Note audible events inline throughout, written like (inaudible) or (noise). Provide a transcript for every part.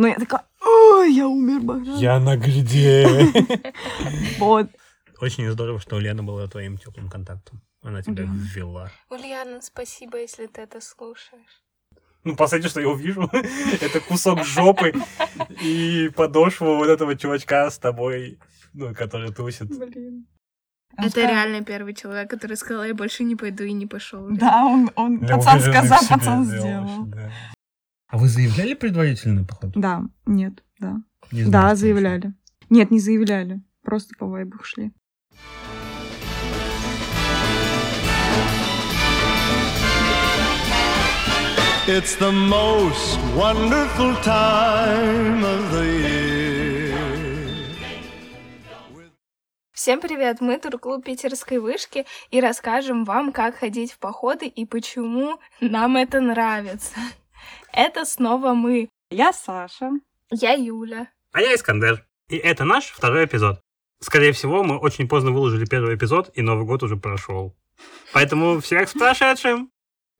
Но я такая, ой, я умер, Богдан. Я на гряде. (laughs) Вот. Очень здорово, что Лена была твоим теплым контактом. Она тебя ввела. Ульяна, спасибо, если ты это слушаешь. Ну, последнее, что я увижу, (laughs) это кусок жопы и подошву вот этого чувачка с тобой, ну, который тусит. Блин. Это реально первый человек, который сказал, я больше не пойду и не пошел. Да, он, он Я пацан сказал, пацан сделал, сделал. да. А вы заявляли предварительный поход? Да, нет, да. Не Да, знаю, что заявляли. Нет, не заявляли. Просто по вайбу шли. It's the most wonderful time of the year. Всем привет! Мы турклуб Питерской вышки и расскажем вам, как ходить в походы и почему нам это нравится. Это снова мы. Я Саша. Я Юля. А я Искандер. И это наш второй эпизод. Скорее всего, мы очень поздно выложили первый эпизод, и Новый год уже прошел. Поэтому всех с прошедшим!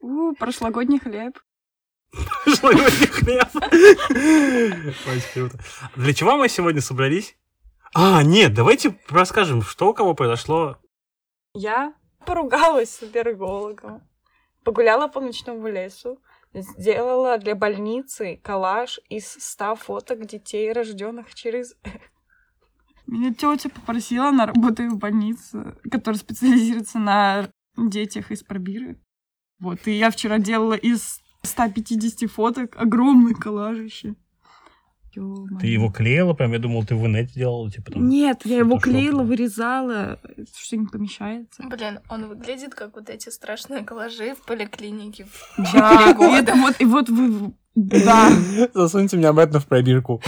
У, прошлогодний хлеб. Прошлогодний хлеб. Очень круто. Для чего мы сегодня собрались? А, нет, давайте расскажем, что у кого произошло. Я поругалась с аллергологом. Погуляла по ночному лесу. Сделала для больницы коллаж из 100 фоток детей, рожденных через... (laughs) Меня тетя попросила, она работает в больнице, которая специализируется на детях из пробиры. Вот, и я вчера делала из 150 фоток огромный коллажище. Ё-моё. Ты его клеила прям? Я думал, ты в инете делала, типа там. Нет, я его клеила, вырезала, что не помещается. Блин, он выглядит как вот эти страшные коллажи в поликлинике. Да, и это (laughs) вот, и вот вы, да, (laughs) Засуньте меня обратно в пробирку.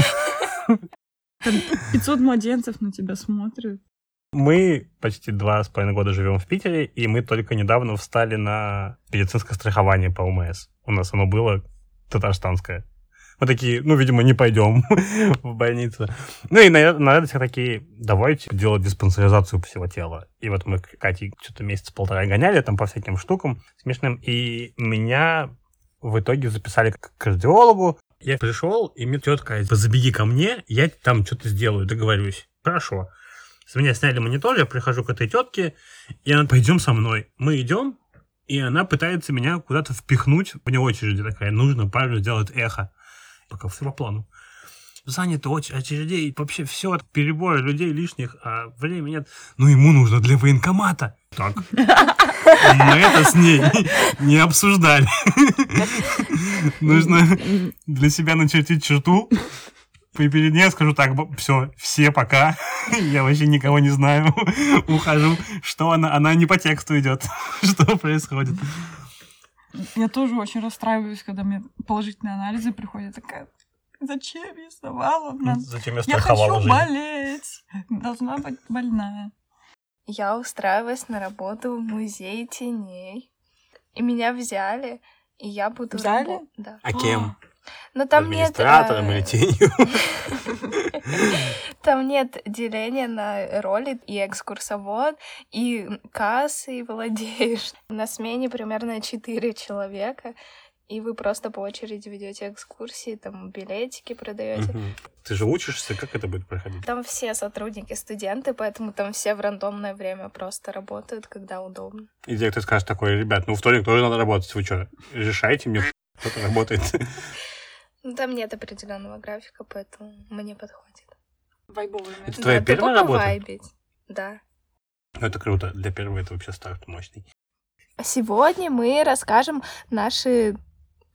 там 500 младенцев на тебя смотрят. Мы почти два с половиной года живем в Питере, и мы только недавно встали на медицинское страхование по УМС. У нас оно было татарстанское. Мы такие, ну, видимо, не пойдем (laughs) в больницу. Ну и на, на радостях такие, давайте делать диспансеризацию всего тела. И вот мы Катей что-то месяца полтора гоняли там по всяким штукам смешным. И меня в итоге записали к кардиологу. Я пришел, и мне тетка забеги ко мне, я там что-то сделаю, договорюсь. Хорошо. С меня сняли монитор, я прихожу к этой тетке, и она, пойдем со мной. Мы идем, и она пытается меня куда-то впихнуть вне очереди такая. Нужно правильно сделать эхо. Пока все по плану. Занято оч- очередей, вообще все, переборы людей лишних, а времени нет. Ну, ему нужно для военкомата. Так. Мы это с ней не обсуждали. Нужно для себя начертить черту. И перед ней скажу так, все, все пока. Я вообще никого не знаю. Ухожу. Что она? Она не по тексту идет. Что происходит? Я тоже очень расстраиваюсь, когда мне положительные анализы приходят. Такая, зачем я сдавала? Ну, Зачем я Я страховала хочу жизнь? болеть. Должна быть больная. Я устраиваюсь на работу в музей теней. И меня взяли, и я буду... Взяли? Да. А кем? Но там нет... Администратором э, или (laughs) тенью? Там нет деления на роли и экскурсовод, и кассы, и владеешь. (laughs) На смене примерно 4 человека, и вы просто по очереди ведете экскурсии, там билетики продаете. Ты же учишься, как это будет проходить? Там все сотрудники студенты, поэтому там все в рандомное время просто работают, когда удобно. И директор скажет такой, ребят, ну вторник тоже надо работать, вы что, решайте мне, (laughs) кто-то работает. Ну, там нет определенного графика, поэтому мне подходит. Вайбовый Это твоя Да, первая работа? повайбить. Да. Ну это круто, для первого это вообще старт мощный. Сегодня мы расскажем наши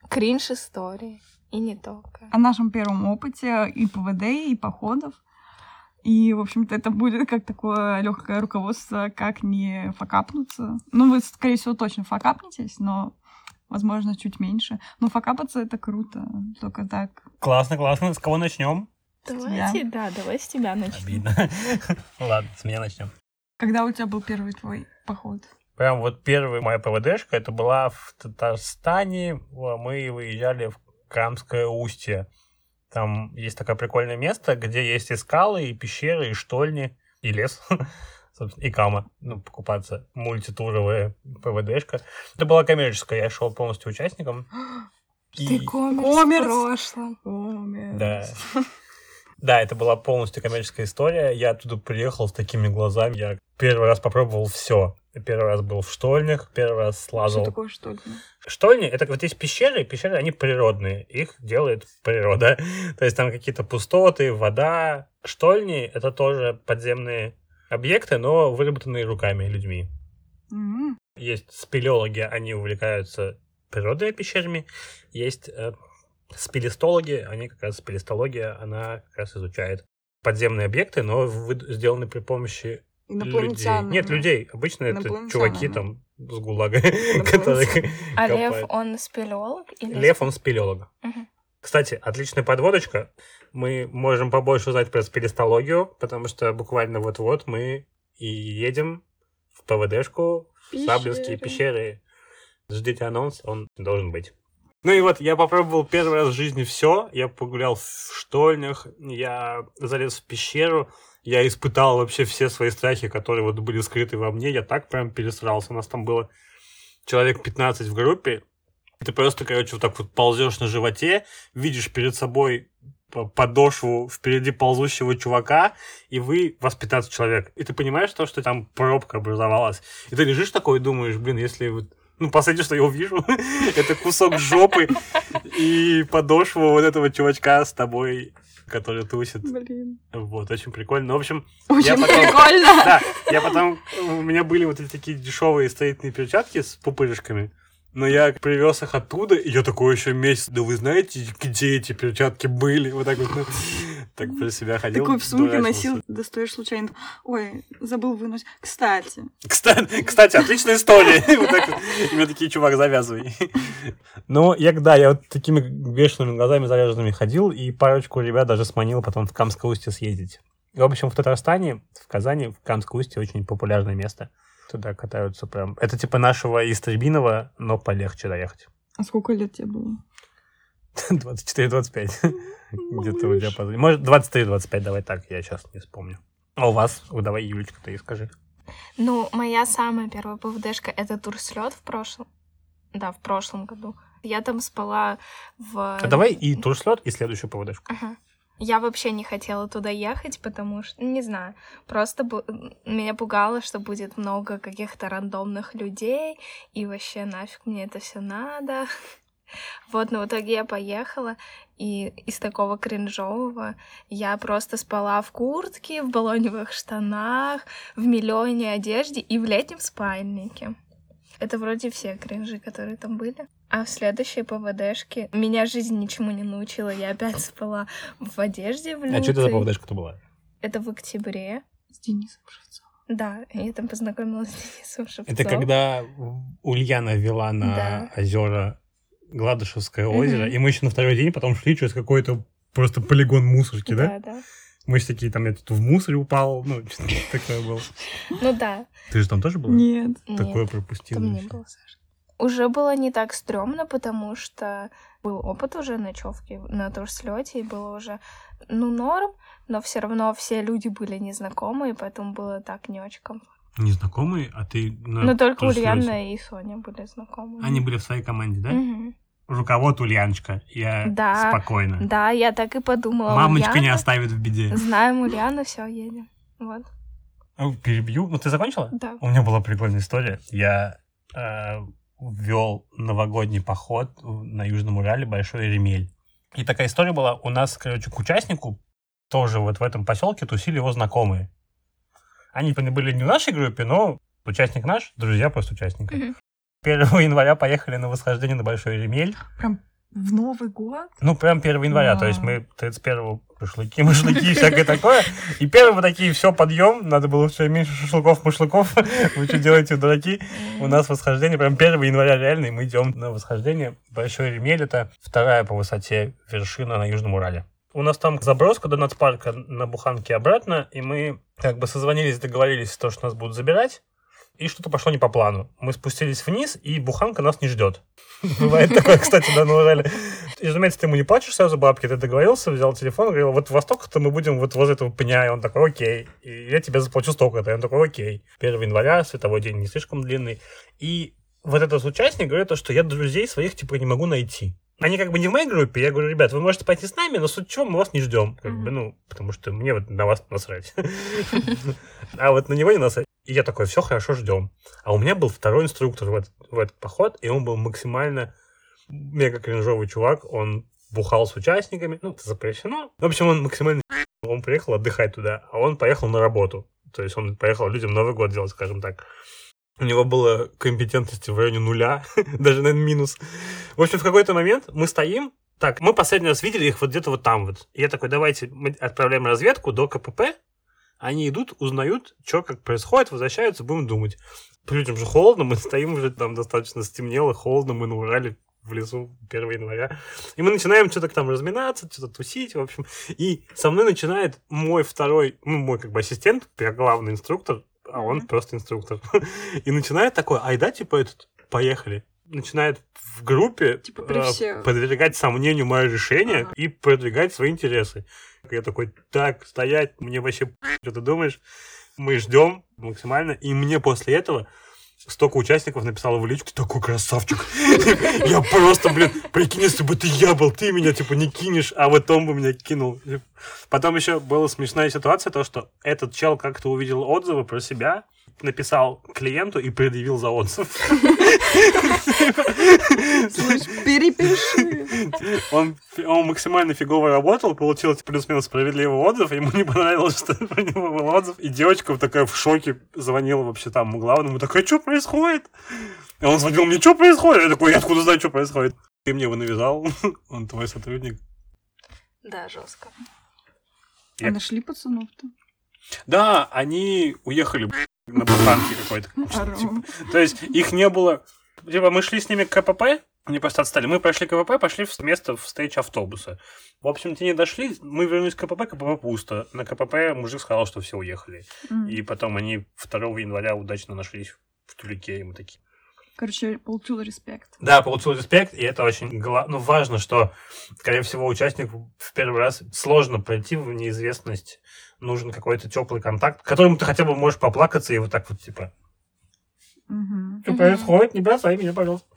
кринж-истории. И не только. О нашем первом опыте и ПВД, и походов. И, в общем-то, это будет как такое легкое руководство, как не факапнуться. Ну, вы, скорее всего, точно факапнетесь, но, возможно, чуть меньше. Но факапаться — это круто. Только так. Классно, классно. С кого начнем? Давайте, да, давай с тебя начнем. Обидно. (laughs) Ладно, с меня начнем. Когда у тебя был первый твой поход? Прям вот первая моя ПВДшка, это была в Татарстане. Мы выезжали в Камское устье. Там есть такое прикольное место, где есть и скалы, и пещеры, и штольни, и лес. (laughs) собственно, И кама, ну, покупаться. Мультитуровая ПВДшка. Это была коммерческая, я шел полностью участником. И- Ты коммерс, Коммерс. в прошлом. Да. Да, это была полностью коммерческая история. Я оттуда приехал с такими глазами. Я первый раз попробовал все. Первый раз был в штольнях, первый раз Что слазал. такое что ли? Штольни, это вот есть пещеры, пещеры, они природные, их делает природа. (laughs) То есть там какие-то пустоты, вода. Штольни — это тоже подземные объекты, но выработанные руками людьми. М. Есть спелеологи, они увлекаются природными пещерами. Есть э, спелестологи, они как раз спелестология, она как раз изучает подземные объекты, но вы- сделаны при помощи людей. Нет, людей. Обычно это чуваки там с ГУЛАГа, (laughs) которые А Лев, он спелеолог? Или... Лев, он спелеолог. Кстати, отличная подводочка. Мы можем побольше узнать про спелестологию, потому что буквально вот-вот мы и едем в ПВДшку, в Саблинские пещеры. Ждите анонс, он должен быть. Ну и вот, я попробовал первый раз в жизни все. Я погулял в штольнях, я залез в пещеру, я испытал вообще все свои страхи, которые вот были скрыты во мне. Я так прям пересрался. У нас там было человек 15 в группе. Ты просто, короче, вот так вот ползешь на животе, видишь перед собой по- подошву впереди ползущего чувака, и вы, вас 15 человек. И ты понимаешь то, что там пробка образовалась. И ты лежишь такой и думаешь, блин, если вот ну, последнее, что я увижу, (laughs) это кусок жопы и подошву вот этого чувачка с тобой, который тусит. Блин. Вот, очень прикольно. Ну, в общем, Очень потом- прикольно. да, я потом... У меня были вот эти такие дешевые строительные перчатки с пупырышками. Но я привез их оттуда, и я такой еще месяц, да вы знаете, где эти перчатки были? Вот так вот, ну, так про себя ходил. Такой в сумке носил, достаешь случайно. Ой, забыл вынуть. Кстати, Кстати, кстати, отличная история. (laughs) И мне такие, чувак, завязывай. Ну, я, да, я вот такими бешеными глазами заряженными ходил, и парочку ребят даже сманил потом в Камское устье съездить. В общем, в Татарстане, в Казани, в Камское устье очень популярное место. Туда катаются прям... Это типа нашего Истребинова, но полегче доехать. а сколько лет тебе было? (laughs) 24-25. (laughs) Где-то у тебя позади. Может, 23-25, давай так, я сейчас не вспомню. А у вас? Давай, Юлечка, ты и скажи. Ну, моя самая первая ПВДшка — это турслет в прошлом. Да, в прошлом году. Я там спала в... А давай и турслет, и следующую поводочку. Ага. Я вообще не хотела туда ехать, потому что, не знаю, просто бу- меня пугало, что будет много каких-то рандомных людей, и вообще нафиг мне это все надо. (laughs) Вот, но в итоге я поехала, и из такого кринжового я просто спала в куртке, в баллоневых штанах, в миллионе одежде и в летнем спальнике. Это вроде все кринжи, которые там были. А в следующей ПВДшке меня жизнь ничему не научила. Я опять спала в одежде в А что это за лютой. поводочка-то была? Это в октябре. С Денисом Шевцовым. Да, я там познакомилась с Денисом Шевцовым. Это когда Ульяна вела на Да. озера Гладышевское озеро, и мы еще на второй день потом шли через какой-то просто полигон мусорки, да? Да, да. Мы все такие, там я тут в мусоре упал, ну, что-то (laughs) такое было. Ну да. Ты же там тоже была? Нет. Такое Нет, пропустила. там не было, Саша. Уже было не так стрёмно, потому что был опыт уже ночевки на турслете, и было уже, ну, норм, но все равно все люди были незнакомые, поэтому было так не очень комфортно. Незнакомые, а ты на Но только? Ульяна и Соня были знакомы. Они были в своей команде, да? Мгм. Руковод Ульяночка. Я Да. спокойно. Да, я так и подумала. Мамочка не Ульяна, оставит в беде. Знаем Ульяну, все, едем. Вот. Ну, Перебью. Ну, ты закончила? Да. У меня была прикольная история. Я э, вел новогодний поход на Южном Урале, Большой Ремель. И такая история была. У нас, короче, к участнику тоже вот в этом поселке тусили его знакомые. Они были не в нашей группе, но участник наш, друзья просто участника. Мгм. 1 января поехали на восхождение на Большой Ремель. Прям в Новый год? Ну, прям 1 января, то есть Вау. мы 31-го шашлыки, машлыки и всякое такое. И первые такие, все, подъем, надо было все меньше шашлыков, машлыков. Вы что делаете, дураки? У нас восхождение прям 1 января реально, и мы идем на восхождение. Большой Ремель — это вторая по высоте вершина на Южном Урале. У нас там заброска до нацпарка на Буханке обратно, и мы как бы созвонились, договорились, то, что нас будут забирать, и что-то пошло не по плану. Мы спустились вниз, и Буханка нас не ждет. (laughs) Бывает такое, кстати, да, на Урале. И, разумеется, ты ему не платишь сразу бабки, ты договорился, взял телефон, говорил, вот во столько-то мы будем вот возле этого пня, и он такой, окей, и я тебе заплачу столько-то, и он такой, окей. 1 января, световой день не слишком длинный, и вот этот участник говорит, то, что я друзей своих, типа, не могу найти. Они как бы не в моей группе, я говорю, ребят, вы можете пойти с нами, но суть чего, мы вас не ждем. Как бы, ну, потому что мне вот на вас насрать. (laughs) А вот на него не насрать. И я такой, все хорошо, ждем. А у меня был второй инструктор в этот, в этот поход, и он был максимально мега кринжовый чувак. Он бухал с участниками, ну, это запрещено. В общем, он максимально (laughs) он приехал отдыхать туда, а он поехал на работу. То есть он поехал людям Новый год делать, скажем так. У него было компетентности в районе нуля, (laughs) даже, наверное, минус. В общем, в какой-то момент мы стоим, так, мы последний раз видели их вот где-то вот там вот. Я такой, давайте мы отправляем разведку до КПП. Они идут, узнают, что как происходит, возвращаются, будем думать. Людям же холодно, мы (laughs) стоим уже там достаточно стемнело, холодно, мы на Урале в лесу 1 января. И мы начинаем что-то там разминаться, что-то тусить, в общем. И со мной начинает мой второй, ну, мой как бы ассистент, главный инструктор, а он Мгм. просто инструктор. (laughs) И начинает такой, айда, типа, этот, поехали. Начинает в группе Типа э, подвергать сомнению мое решение Ага. и продвигать свои интересы. Я такой, так, стоять, мне вообще что ты думаешь? Мы ждем максимально. И мне после этого столько участников написало в личку, ты такой красавчик. (laughs) Я просто, блин, прикинь, если бы ты я был, ты меня, типа, не кинешь, а вот он бы меня кинул. Потом еще была смешная ситуация, то, что этот чел как-то увидел отзывы про себя, написал клиенту и предъявил за отзыв. Слышь, перепиши. Он, он максимально фигово работал, получил плюс-минус справедливый отзыв, ему не понравилось, что про него был отзыв. И девочка вот такая в шоке звонила вообще там главному, такая, что происходит? И он звонил мне, что происходит? Я такой, я откуда знаю, что происходит? Ты мне его навязал, (laughs) он твой сотрудник. Да, жестко. Я- А нашли пацанов-то? Да, они уехали на буханке какой-то. (laughs) Типа, То есть их не было... Типа мы шли с ними к КПП, они просто отстали. Мы прошли КПП, пошли в место в стейдж автобуса. В общем, те не дошли, мы вернулись к КПП, КПП пусто. На КПП мужик сказал, что все уехали. И потом они 2 января удачно нашлись в Тюлике, и мы такие. Короче, получил респект. Да, получил респект, и это очень гла- ну, важно, что, скорее всего, участнику в первый раз сложно пройти в неизвестность. Нужен какой-то теплый контакт, которому ты хотя бы можешь поплакаться и вот так вот, типа, Мгм. что Мгм. происходит, не бросай меня, пожалуйста.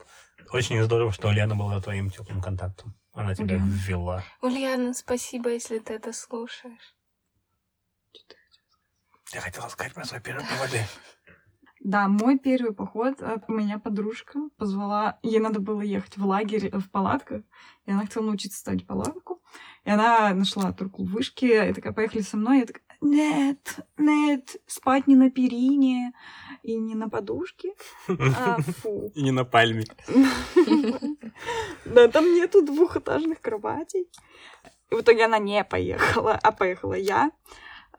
Очень здорово, что Лена была твоим теплым контактом. Она тебя Ульяна. ввела. Ульяна, спасибо, если ты это слушаешь. Я хотела сказать про свой первый ПВД. Да, мой первый поход, э, меня подружка позвала, ей надо было ехать в лагерь э, в палатках, и она хотела научиться ставить палатку, и она нашла турку в вышке, и такая, поехали со мной, я такая, нет, нет, спать не на перине и не на подушке, а, фу. (laughs) И не на пальме. (laughs) Да, там нету двухэтажных кроватей. И в итоге она не поехала, а поехала я.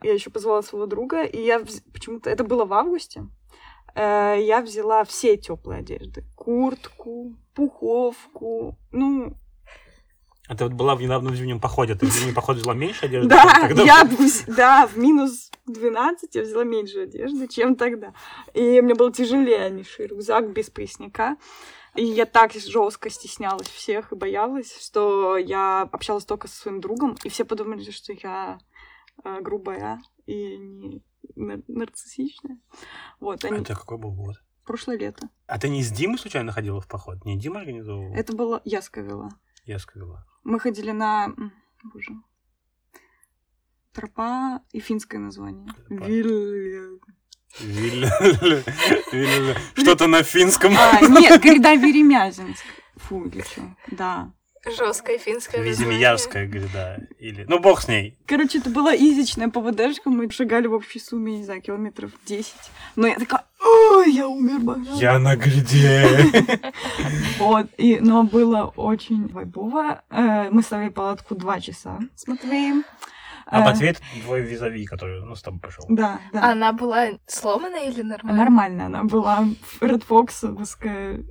Я еще позвала своего друга, и я почему-то это было в августе. Э, Я взяла все теплые одежды: куртку, пуховку. Ну, А ты вот была в недавнем зимнем походе. Ты в зимнем походе взяла меньше одежды? да, я да, в минус 12 я взяла меньше одежды, чем тогда. И мне было тяжелее нести рюкзак без поясника. И я так жестко стеснялась всех и боялась, что я общалась только со своим другом, и все подумали, что я э, грубая и не нар- нарциссичная. Вот, А они... это какой был год? прошлое лето. А ты не с Димой случайно ходила в поход? Не Дима организовывал? Это было Яска вела. Я сказала. Мы ходили на... Боже. Тропа и финское название. Вилля- Вилля- Что-то на финском. А, нет, гряда Веремязинск. Фу, или что? Да. Жесткое финское название. Визимиярская гряда. Или... Ну, бог с ней. Короче, это была изичная ПВДшка, мы шагали в общей сумме, не знаю, километров 10. Но я такая, ой, я умер, боже. Я на гряде. (laughs) Вот, и, но было очень вайбово. Э, Мы ставили палатку два часа с Матвеем. А Э, Матвей это твой визави, который ну, с тобой пошел. Да, да. Она была сломанная или нормальная? Нормально она была. Red Fox,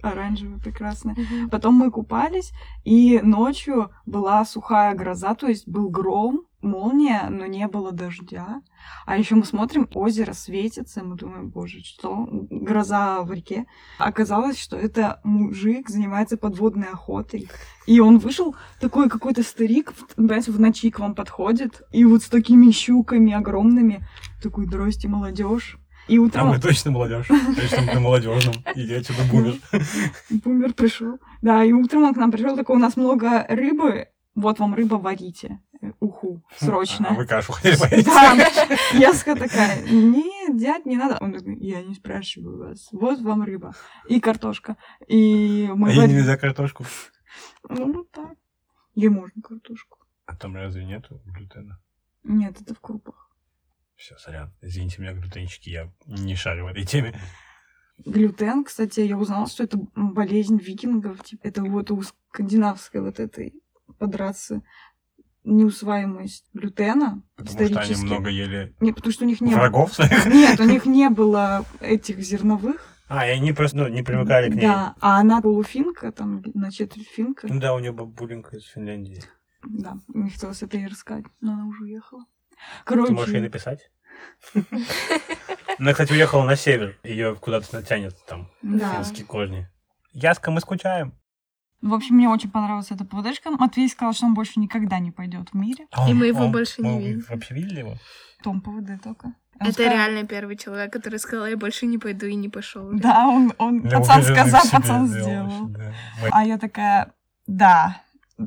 оранжевая, прекрасная. Потом мы купались, и ночью была сухая гроза, то есть был гром, молния, но не было дождя. А еще мы смотрим, озеро светится, мы думаем, боже, что? Гроза в реке. Оказалось, что это мужик занимается подводной охотой. И он вышел, такой какой-то старик, в- знаете, в ночи к вам подходит, и вот с такими щуками огромными, такой, здрасте, молодежь. И А утром мы точно молодежь. Точно мы молодежным. Иди отсюда бумер. (laughs) бумер пришел. Да, и утром он к нам пришел, такой, у нас много рыбы, вот вам рыба, варите. Уху, срочно. А вы кашу хотели (laughs) поесть? Да, такая, нет, дядь, не надо. Он такой, я не спрашиваю вас, вот вам рыба. И картошка. И А мы ей варим. нельзя картошку? Ну, вот так. Ей можно картошку. А там разве нету глютена? Нет, это в крупах. Все, сорян. Извините меня, глютенчики, я не шарю в этой теме. Глютен, кстати, я узнала, что это болезнь викингов. Типа, это вот у скандинавской вот этой подраться неусваиваемость глютена Потому что они много ели Нет, потому что у них не было. врагов своих. Нет, у них не было этих зерновых. А, и они просто ну, не привыкали к ней. Да, а она полуфинка, там, на четверть финка. Ну да, у нее бабуленька из Финляндии. Да, мне хотелось это ей рассказать, но она уже уехала. Ты можешь ей Короче, написать? Она, кстати, уехала на север. Ее куда-то натянет там, финские корни. Яска, мы скучаем. В общем, мне очень понравилась эта ПВДшка. Матвей сказал, что он больше никогда не пойдет в мире. И мы его больше не мы видим. вообще видели его? Том ПВД только. Он Это сказал- реально первый человек, который сказал, я больше не пойду и не пошел. Да, он, он Для пацан сказал, пацан да, сделал. очень, да. А я такая, да,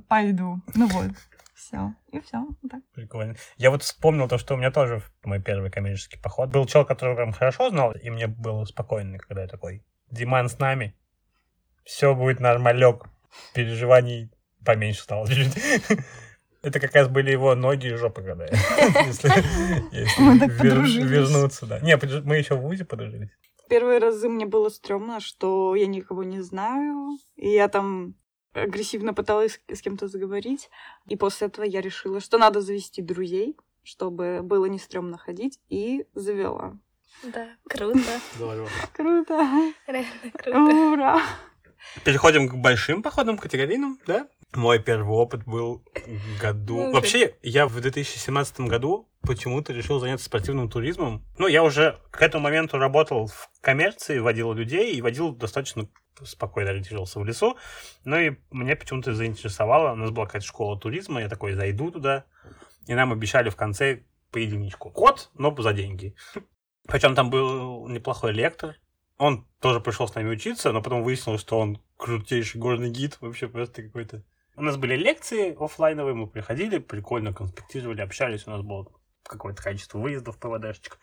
пойду. Ну вот, все. И все. так. Прикольно. Я вот вспомнил то, что у меня тоже мой первый коммерческий поход. Был человек, который прям хорошо знал, и мне было спокойно, когда я такой, Диман с нами, все будет нормалек, переживаний поменьше стало чуть-чуть. (laughs) Это как раз были его ноги и жопа, когда (laughs) если, если Мы так вер- подружились. вернуться, да. Не, мы еще в ВУЗе подружились. Первые разы мне было стрёмно, что я никого не знаю, и я там агрессивно пыталась с кем-то заговорить. И после этого я решила, что надо завести друзей, чтобы было не стрёмно ходить, и завела. Да, круто. Круто! Реально круто. Ура! Переходим к большим походам, категорийным, да? Мой первый опыт был году... Ну, Вообще, я в 2017 году почему-то решил заняться спортивным туризмом. Ну, я уже к этому моменту работал в коммерции, водил людей и водил достаточно спокойно ориентировался в лесу. Ну и меня почему-то заинтересовало. У нас была какая-то школа туризма, я такой зайду туда. И нам обещали в конце по единичку. Код, но за деньги. Причем там был неплохой лектор. Он тоже пришел с нами учиться, но потом выяснилось, что он крутейший горный гид. Вообще просто какой-то... У нас были лекции оффлайновые, мы приходили, прикольно конспектировали, общались. У нас было какое-то количество выездов по ВДшечек.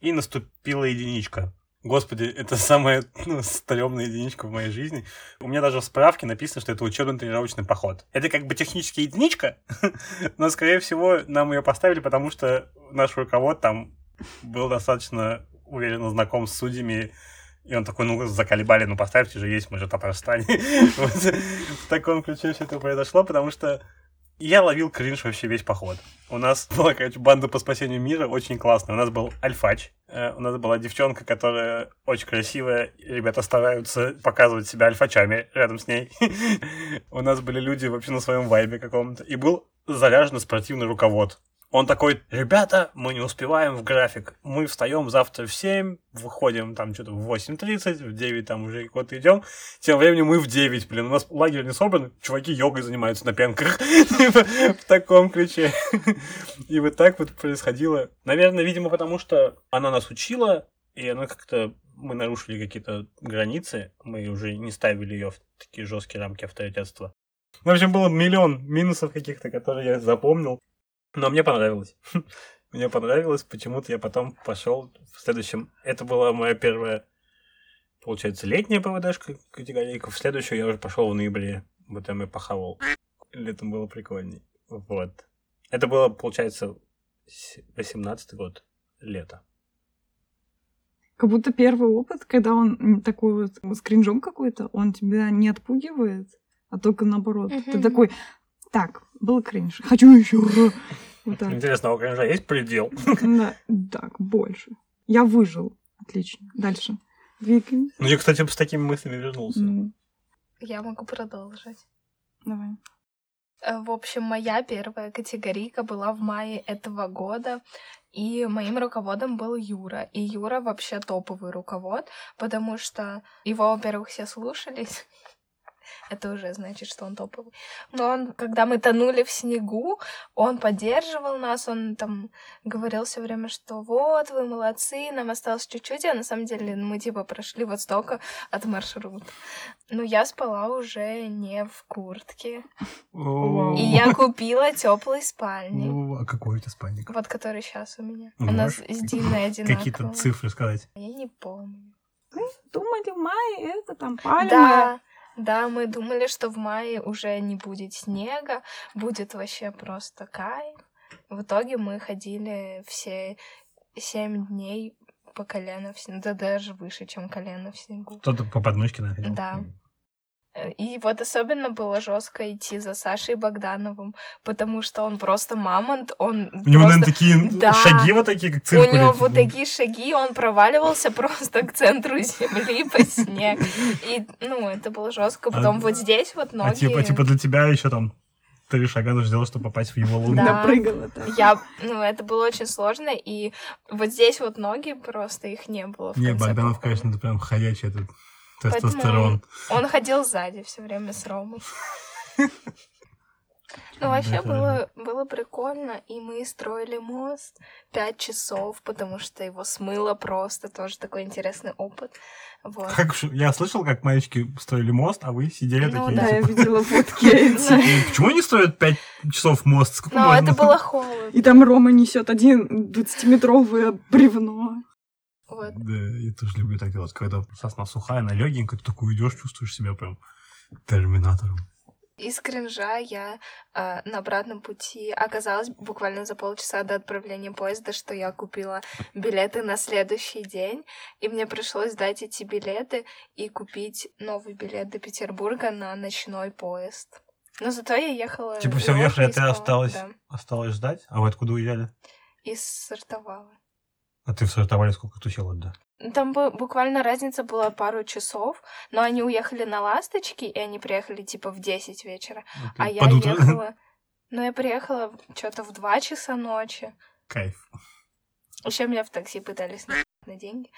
И наступила единичка. Господи, это самая ну, стрёмная единичка в моей жизни. У меня даже в справке написано, что это учебно-тренировочный поход. Это как бы технически единичка, (laughs) но, скорее всего, нам ее поставили, потому что наш руковод там был достаточно уверенно знаком с судьями, и он такой, ну, заколебали, ну, поставьте же есть, мы же Татарстане. (laughs) В таком ключе все это произошло, потому что я ловил кринж вообще весь поход. У нас (laughs) была, короче, банда по спасению мира, очень классная. У нас был Альфач, э, у нас была девчонка, которая очень красивая. Ребята стараются показывать себя альфачами рядом с ней. (laughs) У нас были люди вообще на своем вайбе каком-то. И был заряженный спортивный руковод. Он такой, ребята, мы не успеваем в график. Мы встаем завтра в 7, выходим там что-то в 8.30, в 9 там уже куда-то идем. Тем временем мы в 9, блин, у нас лагерь не собран, чуваки йогой занимаются на пенках. (laughs) Типа, В таком ключе. И вот так вот происходило. Наверное, видимо, потому что она нас учила, и она как-то мы нарушили какие-то границы, мы уже не ставили ее в такие жесткие рамки авторитетства. В общем, было миллион минусов каких-то, которые я запомнил. Но мне понравилось. (laughs) Мне понравилось, почему-то я потом пошел в следующем. Это была моя первая, получается, летняя ПВДшка категорийка. В следующую я уже пошел в ноябре. Вот там я похавал. Летом было прикольней. Вот. Это было, получается, 18 год, лето. Как будто первый опыт, когда он такой вот с кринжом какой-то, он тебя не отпугивает, а только наоборот. Ты Мгм. такой, так, был кринж, хочу еще. Вот так. Интересно, а у кринжа есть предел? Да, так, больше. Я выжил. Отлично. Дальше. Двигаемся. Ну, я, кстати, с такими мыслями вернулся. Ну, Я могу продолжить. давай. Э, В общем, моя первая категорийка была в мае этого года, и моим руководом был Юра. И Юра вообще топовый руковод, потому что его, во-первых, все слушались, (laughs) это уже значит, что он топовый. Но он, когда мы тонули в снегу, он поддерживал нас, он там говорил все время, что вот, вы молодцы, нам осталось чуть-чуть, а на самом деле мы типа прошли вот столько от маршрута. Но я спала уже не в куртке. И я купила теплый спальник. А какой у тебя спальник? Вот который сейчас у меня. Ну, У нас можешь с Диной одинаковые. Какие-то цифры сказать. Я не помню. Думали, в мае это там пальмы. Да, да, мы думали, что в мае уже не будет снега, будет вообще просто кайф. В итоге мы ходили все семь дней по колено в снегу, да даже выше, чем колено в снегу. Кто-то по подмышке находил. Да. Э, И вот особенно было жестко идти за Сашей Богдановым, потому что он просто мамонт, он У него, просто... наверное, такие Да. шаги вот такие, как У циркули. него вот такие шаги, он проваливался просто к центру земли по снег. И, ну, это было жестко. Потом А- вот здесь вот ноги... А типа, типа для тебя еще там три шага нужно сделать, чтобы попасть в его луну. Да. Напрыгала так. Я, ну, это было очень сложно, и вот здесь вот ноги просто их не было. Не, Богданов, конечно, это прям ходячий этот Поэтому тестостерон. Он ходил сзади все время с Ромой. (laughs) Ну, вообще было, было прикольно, и мы строили мост пять часов, потому что его смыло просто, тоже такой интересный опыт. Вот. Как я слышал, как мальчики строили мост, а вы сидели Ну такие. Да, я типа, видела (laughs) фотки эти. «Ну, (laughs) Почему они строят 5 часов мост? Можно?» это было холодно. И там Рома несет один 20-метровое бревно. Вот. Да, я тоже люблю так делать. Когда сосна сухая, она легенькая, ты такой идешь, чувствуешь себя прям терминатором. Из кринжа я э, на обратном пути оказалась буквально за полчаса до отправления поезда, что я купила билеты на следующий день, и мне пришлось дать эти билеты и купить новый билет до Петербурга на ночной поезд. Но зато я ехала... Типа все лёжу уехали, а ты осталась, Да, осталась ждать? А вы откуда уезжали? и сортовала. А ты в сортовали сколько тусила, да? Там бы буквально разница была пару часов, но они уехали на «Ласточки», и они приехали типа в 10 вечера. А я утро. ехала... Ну, я приехала что-то в 2 часа ночи. Кайф. Еще меня в такси пытались на деньги.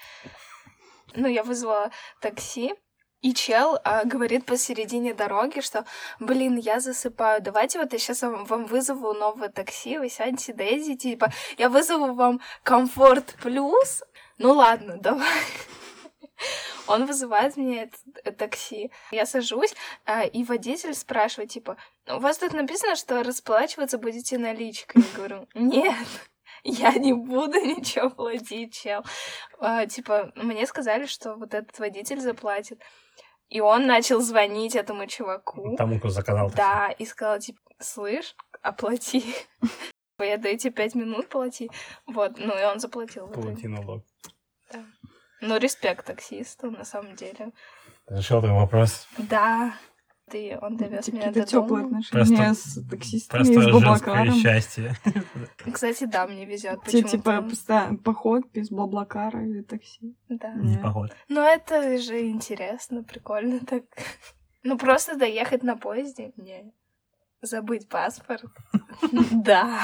Ну, я вызвала такси, и чел а, говорит посередине дороги, что, блин, я засыпаю, давайте вот я сейчас вам, вам вызову новое такси, вы сядете, доедете, типа, я вызову вам комфорт плюс. Ну ладно, (laughs) давай. Он вызывает мне э, такси. Я сажусь, а, и водитель спрашивает, типа, у вас тут написано, что расплачиваться будете наличкой. Я говорю, нет, я не буду ничего платить, чел. А, типа, мне сказали, что вот этот водитель заплатит. И он начал звонить этому чуваку. Тому, кто заказал. Да, и сказал, типа, слышь, оплати. (laughs) Я даю тебе пять минут, плати. Вот, ну и он заплатил. Плати налог. Ну, респект таксисту, на самом деле. Решил твой вопрос. Да. Ты, он довез меня Какие-то до теплые дома. отношения Просто- с таксистами, Просто с женское Баблакаром. счастье. Кстати, да, мне везет. Те, почему-то. типа, поста- поход без Баблакара или такси. Да. Не. Не поход. Ну, это же интересно, прикольно так. Ну, просто доехать на поезде, не. Забыть паспорт. (laughs) Да.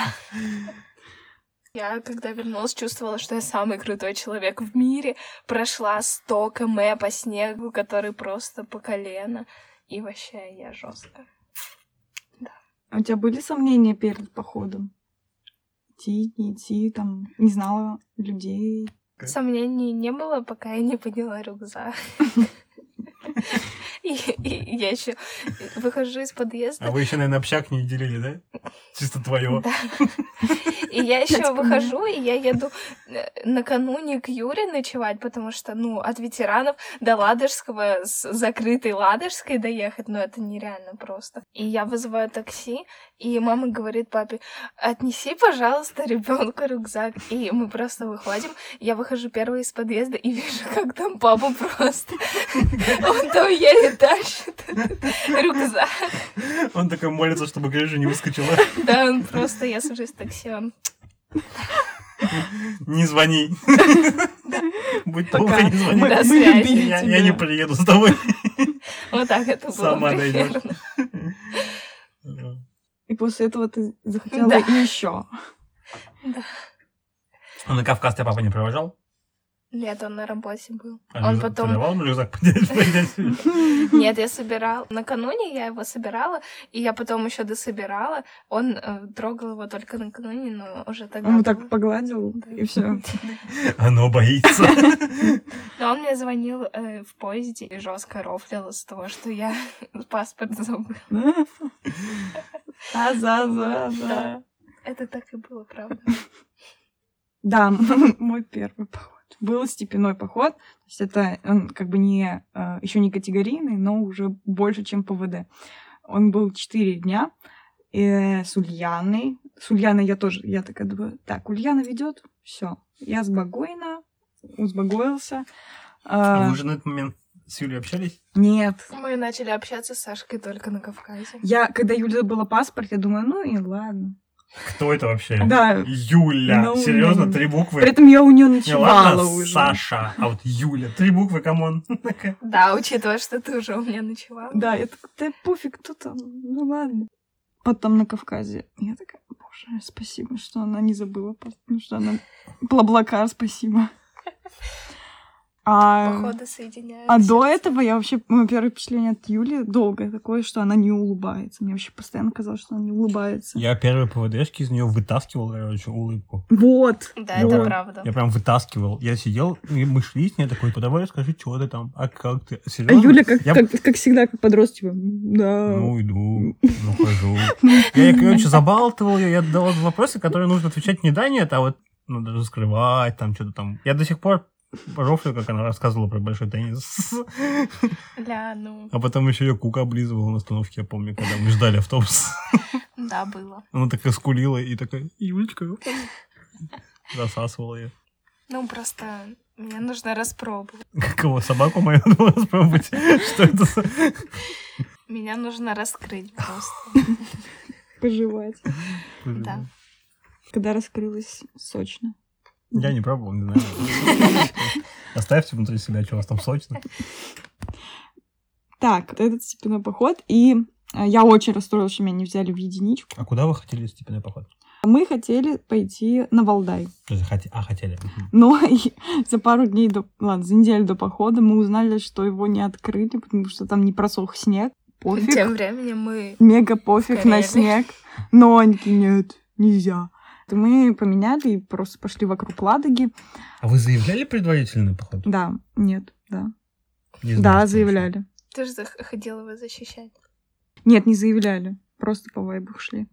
Я, когда вернулась, чувствовала, что я самый крутой человек в мире. Прошла 100 км по снегу, который просто по колено. И вообще я жестко. А у тебя были сомнения перед походом? Идти, не идти, там, не знала людей. Сомнений не было, пока я не подняла рюкзак. (laughs) (laughs) И, и я еще выхожу из подъезда, А вы еще, наверное, общак не делили, да? Чисто твое. Да. И я еще Пять выхожу, и я еду э, накануне к Юре ночевать, потому что, ну, от ветеранов до Ладожского с закрытой Ладожской доехать, ну, это нереально просто. И я вызываю такси, и мама говорит папе, отнеси, пожалуйста, ребенку рюкзак. И мы просто выходим, я выхожу первой из подъезда и вижу, как там папа просто... Он там еле тащит рюкзак. Он такой молится, чтобы крыша не выскочила. Да, он просто, я сажусь в такси, он Не звони. Будь добрый, не звони. Мы, До мы связи. любили Я, тебя. я не приеду с тобой. Вот так это было Сама дойдешь. И после этого ты захотела Да. и еще. А на Кавказ тебя папа не провожал? Нет, он на работе был. А он потом... Ты давал рюкзак (laughs) поднять? Нет, я собирала. Накануне я его собирала, и я потом еще дособирала. Он э, трогал его только накануне, но уже тогда... Он так погладил, и все. Оно (laughs) боится. (laughs) Но он мне звонил э, в поезде и жестко рофлил с того, что я паспорт забыла. А, за, за, за. Это так и было, правда. Да, мой первый поход. Был степенной поход. То есть это он как бы не еще не категорийный, но уже больше, чем ПВД. Он был четыре дня э, с Ульяной. С Ульяной я тоже, я такая думаю, так, Ульяна ведет, все. Я спокойно, успокоился. А А, вы уже на этот момент с Юлей общались? Нет. Мы начали общаться с Сашкой только на Кавказе. Я, когда Юля забыла паспорт, я думаю, ну и ладно. Кто это вообще? Да. Юля. Ну, Серьезно, три буквы? При этом я у нее Не, ночевала ладно, уже. Саша, а вот Юля. Три буквы, come on. (laughs) Да, учитывая, что ты уже у меня ночевала. Да, я такая, да пофиг, кто там, ну ладно. Потом на Кавказе. Я такая, боже, спасибо, что она не забыла, потому что она... BlaBlaCar, спасибо. А, Походы соединяют. а до этого я вообще, мое первое впечатление от Юли долгое такое, что она не улыбается. Мне вообще постоянно казалось, что она не улыбается. Я первые ПВДшки из нее вытаскивал, короче, улыбку. Вот. Да, это вот. правда. Я прям вытаскивал. Я сидел, и мы шли с ней такой, давай расскажи, что ты там, а как ты? А Серьезно? Юля, как, Я- как, как всегда, как подросток, типа, да. Ну, иду, ну, хожу. Я, ей, короче, забалтывал ее, я давал вопросы, которые нужно отвечать не да, нет, а вот ну, даже скрывать, там, что-то там. Я до сих пор рофлю, как она рассказывала про большой теннис. Ля, ну, А потом еще ее кука облизывала на остановке, я помню, когда мы ждали автобус. да, было. Она такая скулила и такая, Юлечка, засасывала ее. Ну, просто мне нужно распробовать. Кого, собаку мою надо распробовать? Что это за... Меня нужно раскрыть просто. Пожевать. Да. Когда раскрылась сочно. Я не пробовал, не знаю. (laughs) Оставьте внутри себя, что у вас там сочно. Так, этот степенной поход. И э, я очень расстроилась, что меня не взяли в единичку. А куда вы хотели степенный поход? Мы хотели пойти на Валдай. А, хотели. Но (laughs) за пару дней до... Ладно, за неделю до похода мы узнали, что его не открыли, потому что там не просох снег. Пофиг. Тем временем мы... Мега пофиг на снег. Но они такие, нет, нельзя. Мы поменяли и просто пошли вокруг Ладоги. А вы заявляли предварительный поход? Да, нет, да. Не знаю, Да, что заявляли. Ты же хотела его защищать. Нет, не заявляли. Просто по вайбу шли.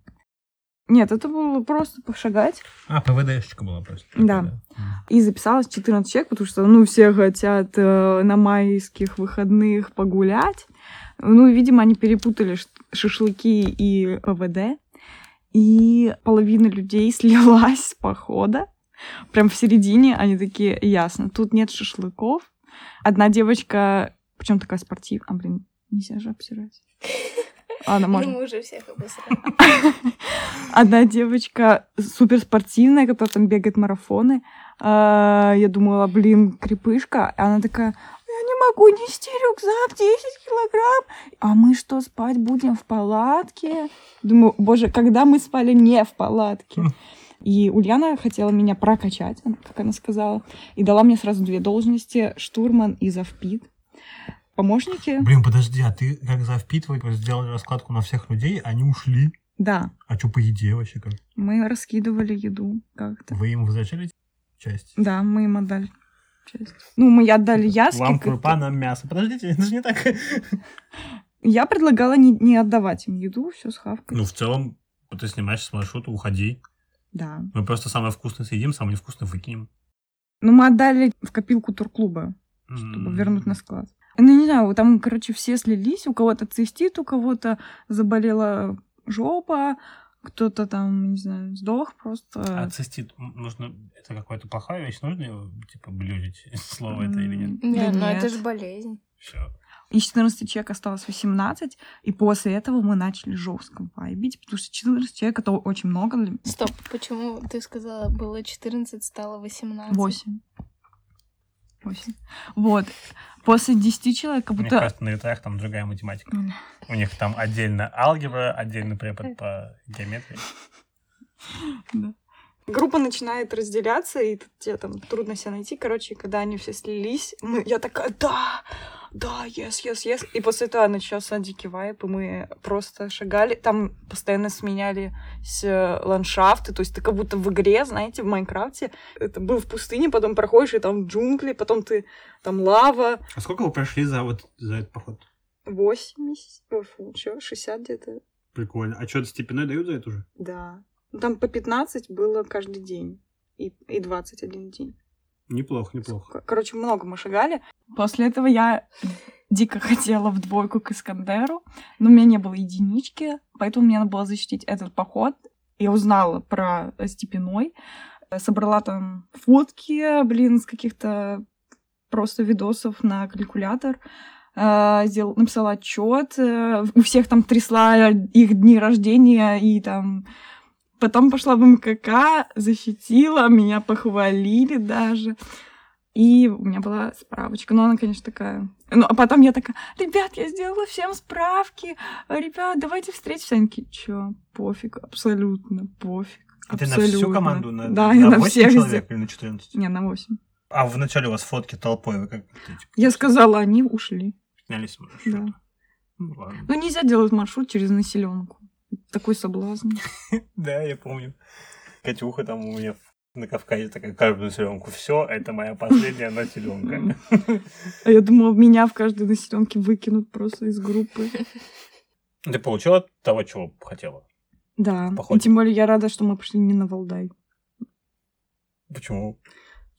Нет, это было просто пошагать. А, ПВДшечка была просто. Да. Мгм. И записалось 14 человек, потому что, ну, все хотят э, на майских выходных погулять. Ну, видимо, они перепутали шашлыки и ПВД. И половина людей (laughs) слилась с похода. Прям в середине они такие, ясно, тут нет шашлыков. Одна девочка, причем такая спортивная, а, блин, нельзя же обсирать. (laughs) Ладно, Ну, можно. мы уже всех обосрали. (laughs) Одна девочка суперспортивная, которая там бегает марафоны. А, Я думала, блин, крепышка. Она такая, не могу нести рюкзак 10 килограмм. А мы что, спать будем в палатке? Думаю, боже, когда мы спали не в палатке? Хм. И Ульяна хотела меня прокачать, как она сказала, и дала мне сразу две должности — штурман и завпит. Помощники? Блин, подожди, а ты как завпитывать сделали раскладку на всех людей, они ушли. Да, А что по еде вообще как? мы раскидывали еду как-то. Вы им возвращали часть? Да, мы им отдали часть. Ну, мы отдали Яске. Вам как- крупа, нам мясо. Подождите, это же не так. Я предлагала не, не отдавать им еду, все схавкать. Ну, в целом, ты снимаешь с маршрута, уходи. Да. Мы просто самое вкусное съедим, самое невкусное выкинем. Ну, мы отдали в копилку турклуба, чтобы М. вернуть на склад. Ну, не знаю, там, короче, все слились, у кого-то цистит, у кого-то заболела жопа, кто-то там, не знаю, сдох просто. А цистит нужно... Это какая-то плохая вещь? Нужно его, типа, блюдить? (laughs) Слово это или нет? М, Нет, ну это же болезнь. Все. Из 14 человек осталось 18, и после этого мы начали жестко вайбить, потому что 14 человек это очень много для меня. Стоп, почему ты сказала, было 14, стало 18? 8. 8. Вот. После 10 человек как будто... просто на ветрах там другая математика. У них там отдельно алгебра, отдельно препод по геометрии. Да. Группа начинает разделяться, и тут тебе там трудно себя найти. Короче, когда они все слились, мы, я такая, да, да, yes, yes, yes. И после этого начался дикий вайп, и мы просто шагали. Там постоянно сменялись э, ландшафты, то есть ты как будто в игре, знаете, в Майнкрафте. Это был в пустыне, потом проходишь, и там джунгли, потом ты там лава. А сколько вы прошли за вот за этот поход? 80, ой, фу, чё, 60 где-то, Прикольно. А что-то степенной дают за это уже? да. Ну, Там по 15 было каждый день. И, и 21 день. Неплохо, неплохо. Короче, много мы шагали. После этого я дико хотела в двойку к Искандеру, но у меня не было единички, поэтому мне надо было защитить этот поход. Я узнала про степеной, э, собрала там фотки, блин, с каких-то просто видосов на калькулятор, э, сделала, написала отчет, у всех там трясла их дни рождения и там Потом пошла в МКК, защитила, меня похвалили даже. И у меня была справочка. Ну, она, конечно, такая... Ну, а потом я такая, ребят, я сделала всем справки. Ребят, давайте встретимся. Они такие, чё, пофиг, абсолютно пофиг. А ты на абсолютно». всю команду? На, да, на на 8 всех человек или на 14? Не, на 8. А вначале у вас фотки толпой, вы как типа, Я сказала, они ушли. снялись маршрута? Да. Ну, ладно. Ну, нельзя делать маршрут через населенку. Такой соблазн. (laughs) Да, я помню. Катюха там у меня на Кавказе такая, каждую населенку. Все, это моя последняя населенка. А я думала, меня в каждой населенке выкинут просто из группы. Ты получила того, чего хотела? Да. И тем более я рада, что мы пошли не на Валдай. Почему?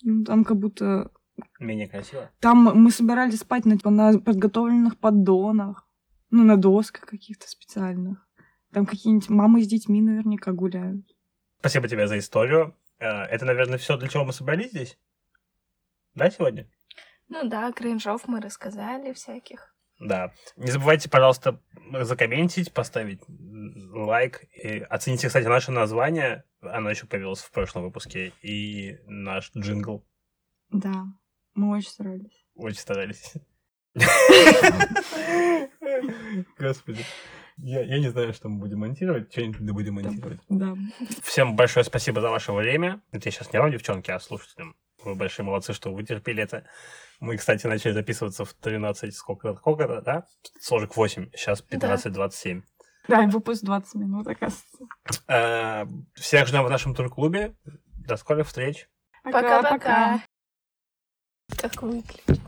Ну, Там как будто... Менее красиво? Там мы собирались спать на, на подготовленных поддонах. Ну, на досках каких-то специальных. Там какие-нибудь мамы с детьми наверняка гуляют. Спасибо тебе за историю. Э, Это, наверное, все, для чего мы собрались здесь? Да, сегодня? Ну да, кринжов мы рассказали всяких. Да. Не забывайте, пожалуйста, закомментить, поставить лайк. И оцените, кстати, наше название. Оно еще появилось в прошлом выпуске. И наш джингл. Да, мы очень старались. Очень старались. (laughs) Господи. Я, я не знаю, что мы будем монтировать. Что-нибудь да будем монтировать. Да. Всем большое спасибо за ваше время. Это я сейчас не вам, девчонки, а слушателям. Вы большие молодцы, что вытерпели это. Мы, кстати, начали записываться в 13, сколько сколько да? 48, сейчас 15-27. Да, и выпуск 20 минут, оказывается. Э, Всех ждем в нашем тур-клубе. До скорых встреч. Пока-пока. Как выключить?